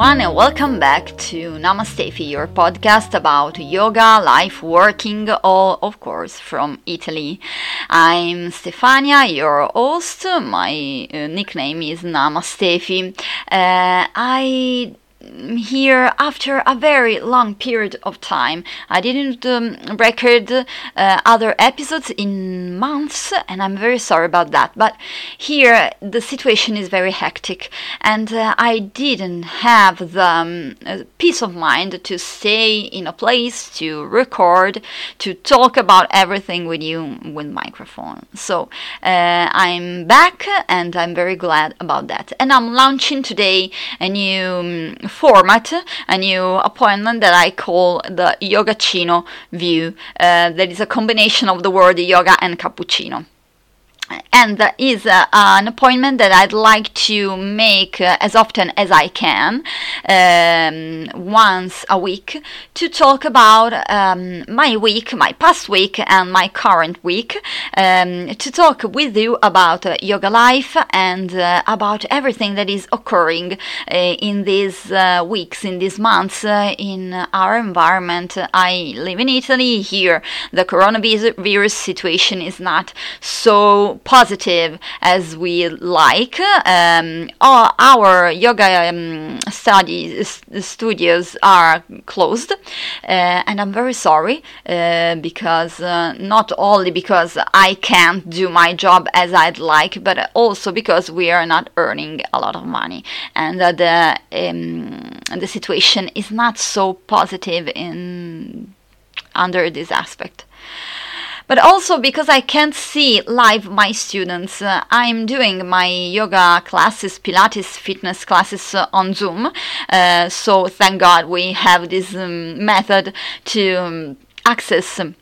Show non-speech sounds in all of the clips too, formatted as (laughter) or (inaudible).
Everyone and welcome back to Namaste your podcast about yoga, life, working, all of course from Italy. I'm Stefania, your host. My uh, nickname is Namastefi. Uh, I here after a very long period of time. I didn't um, record uh, other episodes in months, and I'm very sorry about that. But here the situation is very hectic, and uh, I didn't have the um, peace of mind to stay in a place to record, to talk about everything with you with microphone. So uh, I'm back, and I'm very glad about that. And I'm launching today a new um, format, a new appointment that I call the Yogacino view. Uh, that is a combination of the word yoga and cappuccino and is uh, an appointment that I'd like to make uh, as often as I can, um, once a week, to talk about um, my week, my past week, and my current week, um, to talk with you about uh, yoga life and uh, about everything that is occurring uh, in these uh, weeks, in these months, in our environment. I live in Italy. Here, the coronavirus situation is not so positive as we like. Um, all our yoga um, studies studios are closed, uh, and I'm very sorry uh, because uh, not only because I can't do my job as I'd like, but also because we are not earning a lot of money, and the um, the situation is not so positive in under this aspect but also because I can't see live my students. Uh, I'm doing my yoga classes, Pilates fitness classes uh, on Zoom. Uh, so thank God we have this um, method to um, access. Um,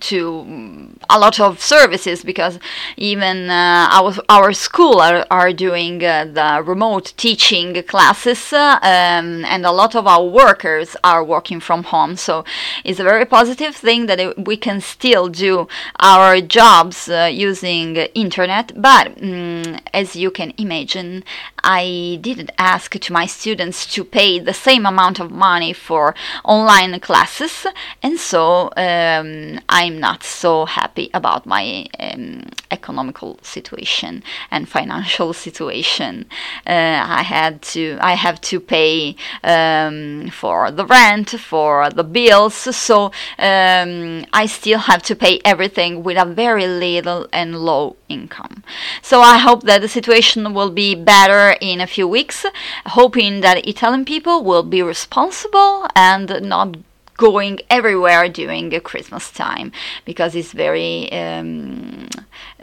to a lot of services because even uh, our our school are, are doing uh, the remote teaching classes uh, um, and a lot of our workers are working from home. So it's a very positive thing that it, we can still do our jobs uh, using internet. But um, as you can imagine I didn't ask to my students to pay the same amount of money for online classes. And so um, I'm not so happy about my um, economical situation and financial (laughs) situation. Uh, I had to, I have to pay um, for the rent, for the bills, so um, I still have to pay everything with a very little and low income. So I hope that the situation will be better in a few weeks, hoping that Italian people will be responsible and not going everywhere during Christmas time because it's very um,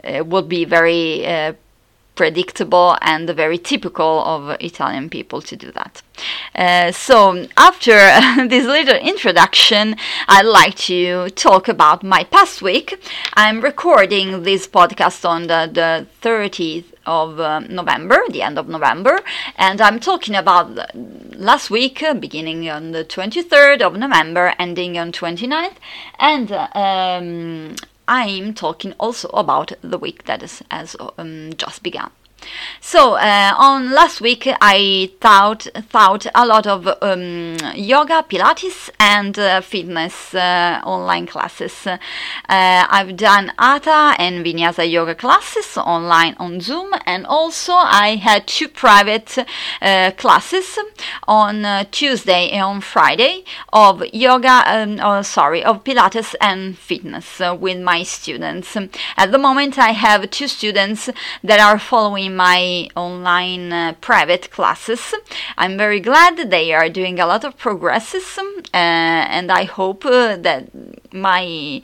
it would be very uh, predictable and very typical of Italian people to do that. Uh, so, after (laughs) this little introduction, I'd like to talk about my past week. I'm recording this podcast on the, the 30th of uh, November, the end of November, and I'm talking about last week, uh, beginning on the 23rd of November, ending on 29th, and uh, um, I'm talking also about the week that is, has um, just begun. So uh, on last week I thought thought a lot of um, yoga, Pilates, and uh, fitness uh, online classes. Uh, I've done Hatha and Vinyasa yoga classes online on Zoom, and also I had two private uh, classes on uh, Tuesday and on Friday of yoga. Um, oh, sorry, of Pilates and fitness with my students. At the moment, I have two students that are following my online uh, private classes. I'm very glad they are doing a lot of progresses, uh, and I hope uh, that my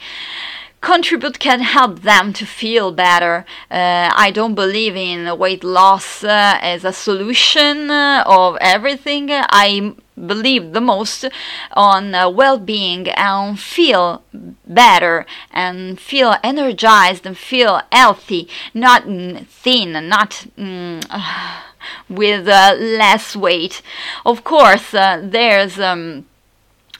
contribute can help them to feel better. Uh, I don't believe in weight loss uh, as a solution uh, of everything. I believe the most on uh, well-being and feel better and feel energized and feel healthy, not thin, not. Mm, (sighs) with uh, less weight. Of course, uh, there's um,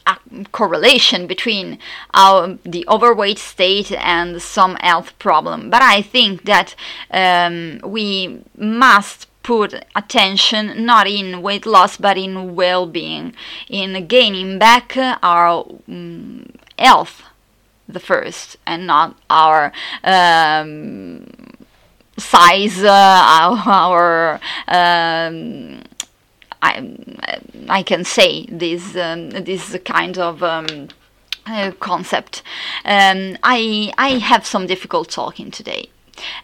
a correlation between our the overweight state and some health problem. But i think that um, we must put attention not in weight loss but in well-being in gaining back our um, health the first and not our um, size uh, (laughs) our um, I, I can say this um, this kind of um, uh, concept. Um, I I have some difficult talking today.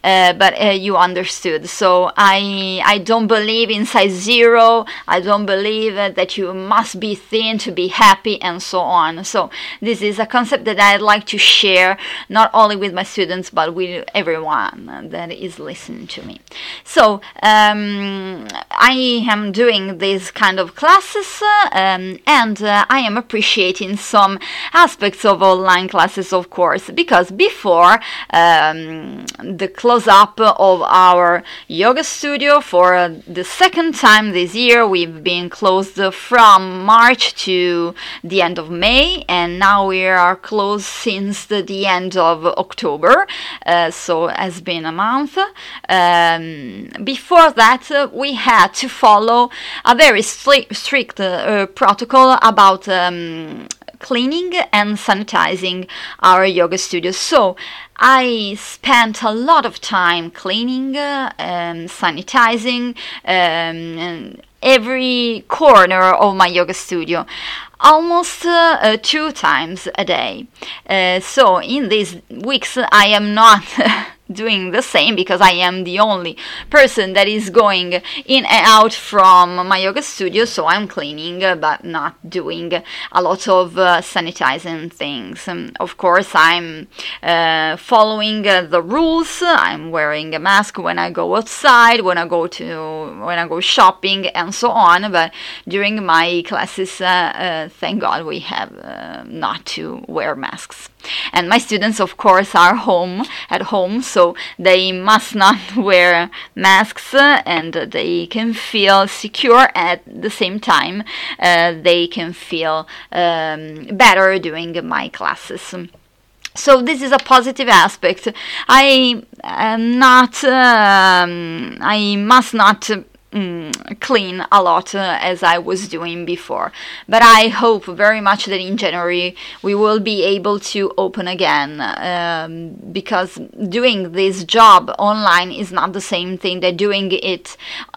Uh, but uh, you understood. So I I don't believe in size zero. I don't believe uh, that you must be thin to be happy and so on. So this is a concept that I'd like to share not only with my students but with everyone that is listening to me. So um, I am doing these kind of classes um, and uh, I am appreciating some aspects of online classes, of course, because before um, the close up of our yoga studio for uh, the second time this year. We've been closed from March to the end of May, and now we are closed since the, the end of October, uh, so has been a month. Um, before that, uh, we had to follow a very stri- strict uh, protocol about. Um, cleaning and sanitizing our yoga studio. So I spent a lot of time cleaning, uh, um, sanitizing um, every corner of my yoga studio almost uh, uh, two times a day. Uh, so in these weeks, I am not (laughs) doing the same because I am the only person that is going in and out from my yoga studio, so I'm cleaning uh, but not doing a lot of uh, sanitizing things. Um, of course, I'm uh, following uh, the rules. I'm wearing a mask when I go outside, when I go to when I go shopping, and so on. But during my classes, uh, uh, thank God we have not to wear masks. And my students, of course, are home at home, so they must not (laughs) wear masks and they can feel secure at the same time. Uh, they can feel um, better during my classes. So this is a positive aspect. I am not. Um, I must not mm, clean a lot uh, as I was doing before. But I hope very much that in January we will be able to open again um, because doing this job online is not the same thing that doing it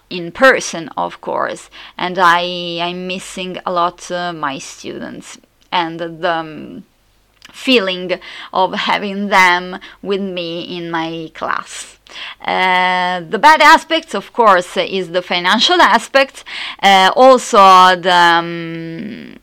in person, of course. And I I'm missing a lot uh, my students and the. Um, feeling of having them with me in my class. Uh, the bad aspects, of course, is the financial aspect, uh, also the um,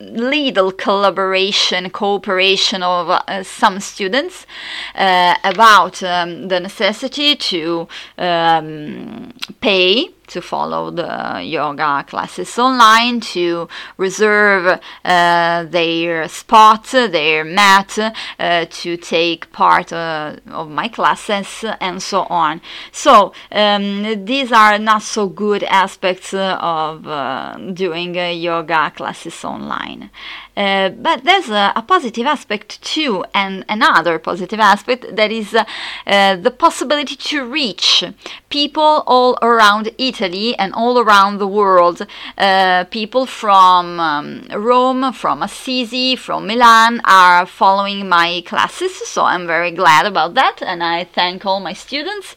little collaboration, cooperation of uh, some students uh, about um, the necessity to um, pay to follow the yoga classes online, to reserve uh, their spot, their mat, uh, to take part uh, of my classes, and so on. So, um, these are not so good aspects of uh, doing yoga classes online. Uh, but there's a, a, positive aspect too, and another positive aspect that is uh, uh, the possibility to reach people all around Italy and all around the world. Uh, people from um, Rome, from Assisi, from Milan are following my classes, so I'm very glad about that, and I thank all my students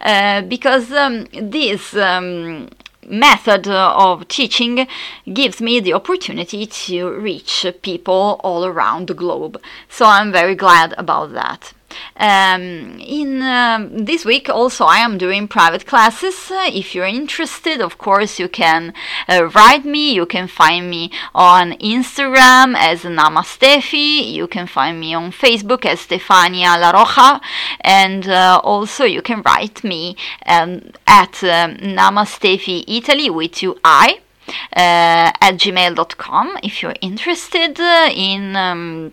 uh, because um, this. Um, method of teaching gives me the opportunity to reach people all around the globe. So I'm very glad about that. Um, in um, this week, also, I am doing private classes. Uh, if you're interested, of course, you can uh, write me. You can find me on Instagram as Namastefi. You can find me on Facebook as Stefania La Roja, and uh, also you can write me um, at um, Namastefi Italy with two I. Uh, at gmail.com if you're interested in um,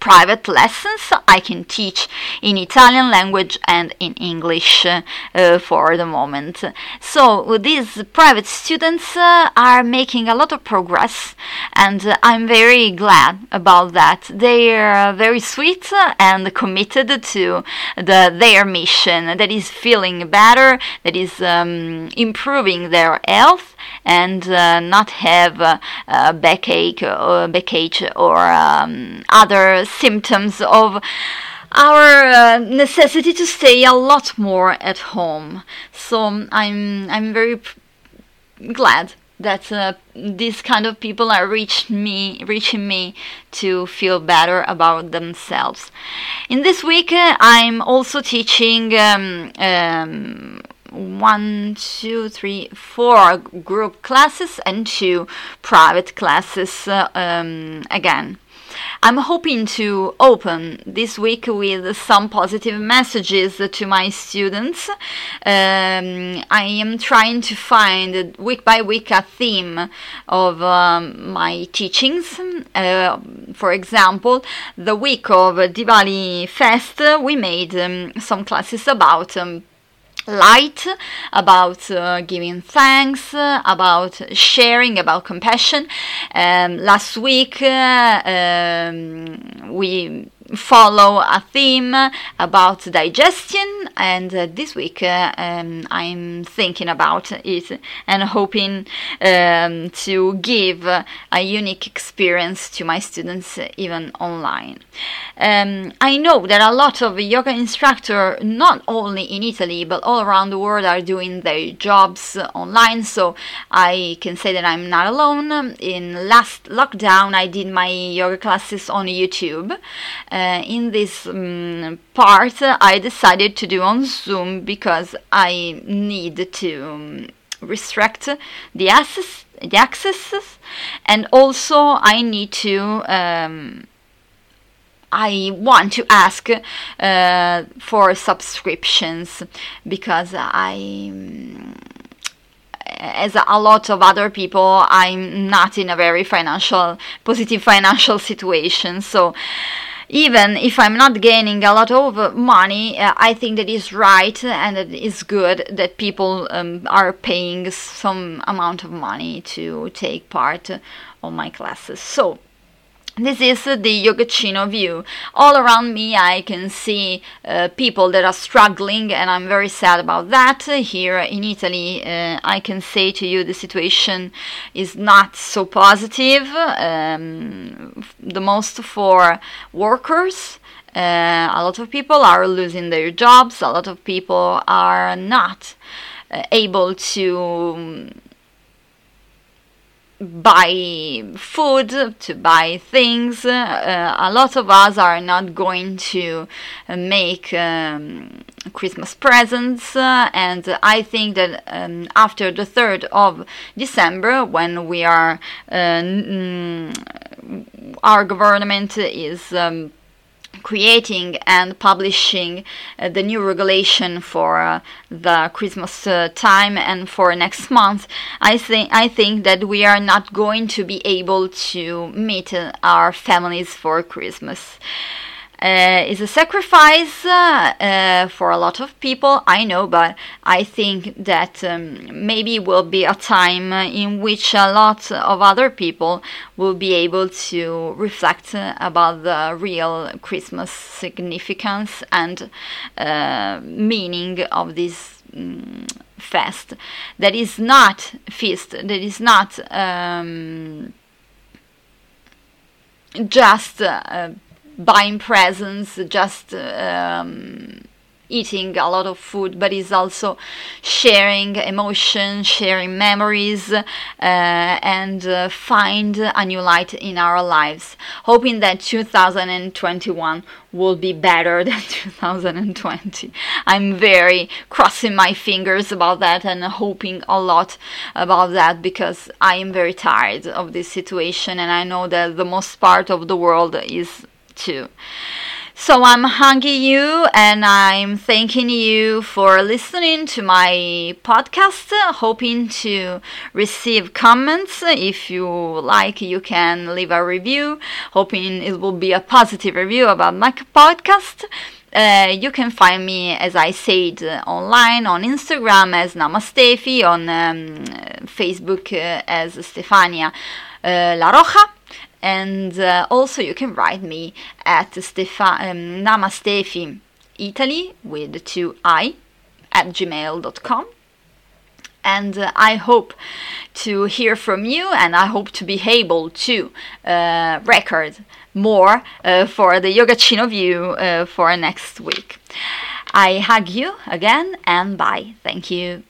private lessons I can teach in Italian language and in English uh, for the moment. So these private students uh, are making a lot of progress and uh, I'm very glad about that. They are very sweet and committed to the, their mission that is feeling better, that is um, improving their health and uh, not have uh, backache or backache or um, other symptoms of our uh, necessity to stay a lot more at home. So I'm I'm very glad that uh, these kind of people are reach me, reaching me to feel better about themselves. In this week, uh, I'm also teaching um, um, one, two, three, four group classes and two private classes uh, um, again. I'm hoping to open this week with some positive messages to my students. Um, I am trying to find week by week a theme of um, my teachings. Uh, for example, the week of Diwali Fest, we made um, some classes about um, light, about uh, giving thanks, uh, about sharing, about compassion. Um, last week uh, um, we follow a theme about digestion and uh, this week uh, um, i'm thinking about it and hoping um, to give a unique experience to my students even online. Um, i know that a lot of yoga instructors not only in italy but all around the world are doing their jobs online so i can say that i'm not alone. In last lockdown i did my yoga classes on youtube. Uh, in this um, part I decided to do on Zoom because I need to um, restrict the access, the accesses, and also I need to. Um, I want to ask uh, for subscriptions because I as a lot of other people, I'm not in a very financial, positive financial situation. So even if I'm not gaining a lot of money, uh, I think that is right and it is good that people um, are paying some amount of money to take part on my classes. So this is the Yogacino view. All around me, I can see uh, people that are struggling, and I'm very sad about that. Here in Italy, uh, I can say to you the situation is not so positive. Um, the most for workers. Uh, a lot of people are losing their jobs. A lot of people are not uh, able to buy food, to buy things. Uh, a lot of us are not going to uh, make um, Christmas presents, uh, and I think that um, after the 3rd of December, when we are, uh, our government is. Um, creating and publishing uh, the new regulation for uh, the Christmas uh, time and for next month, I think I think that we are not going to be able to meet uh, our families for Christmas uh, is a sacrifice uh, uh, for a lot of people, I know, but I think that um, maybe will be a time in which a lot of other people will be able to reflect about the real Christmas significance and uh, meaning of this. Um, fest that is not feast that is not um, just uh, buying presents, just um, eating a lot of food, but is also sharing emotions, sharing memories, uh, and uh, find a new light in our lives. Hoping that 2021 will be better (laughs) than 2020. I'm very crossing my fingers about that and hoping a lot about that because I am very tired of this situation and I know that the most part of the world is too. So I'm hugging you and I'm thanking you for listening to my podcast. Hoping to receive comments. If you like, you can leave a review. Hoping it will be a positive review about my podcast. Uh, you can find me, as I said, online on Instagram as Namastefi, on um, Facebook uh, as Stefania uh, La Roja and uh, also you can write me at Stefa- um, namastefi italy with two i at gmail.com and uh, i hope to hear from you and i hope to be able to uh, record more uh, for the yogacino view uh, for next week. I hug you again and bye. Thank you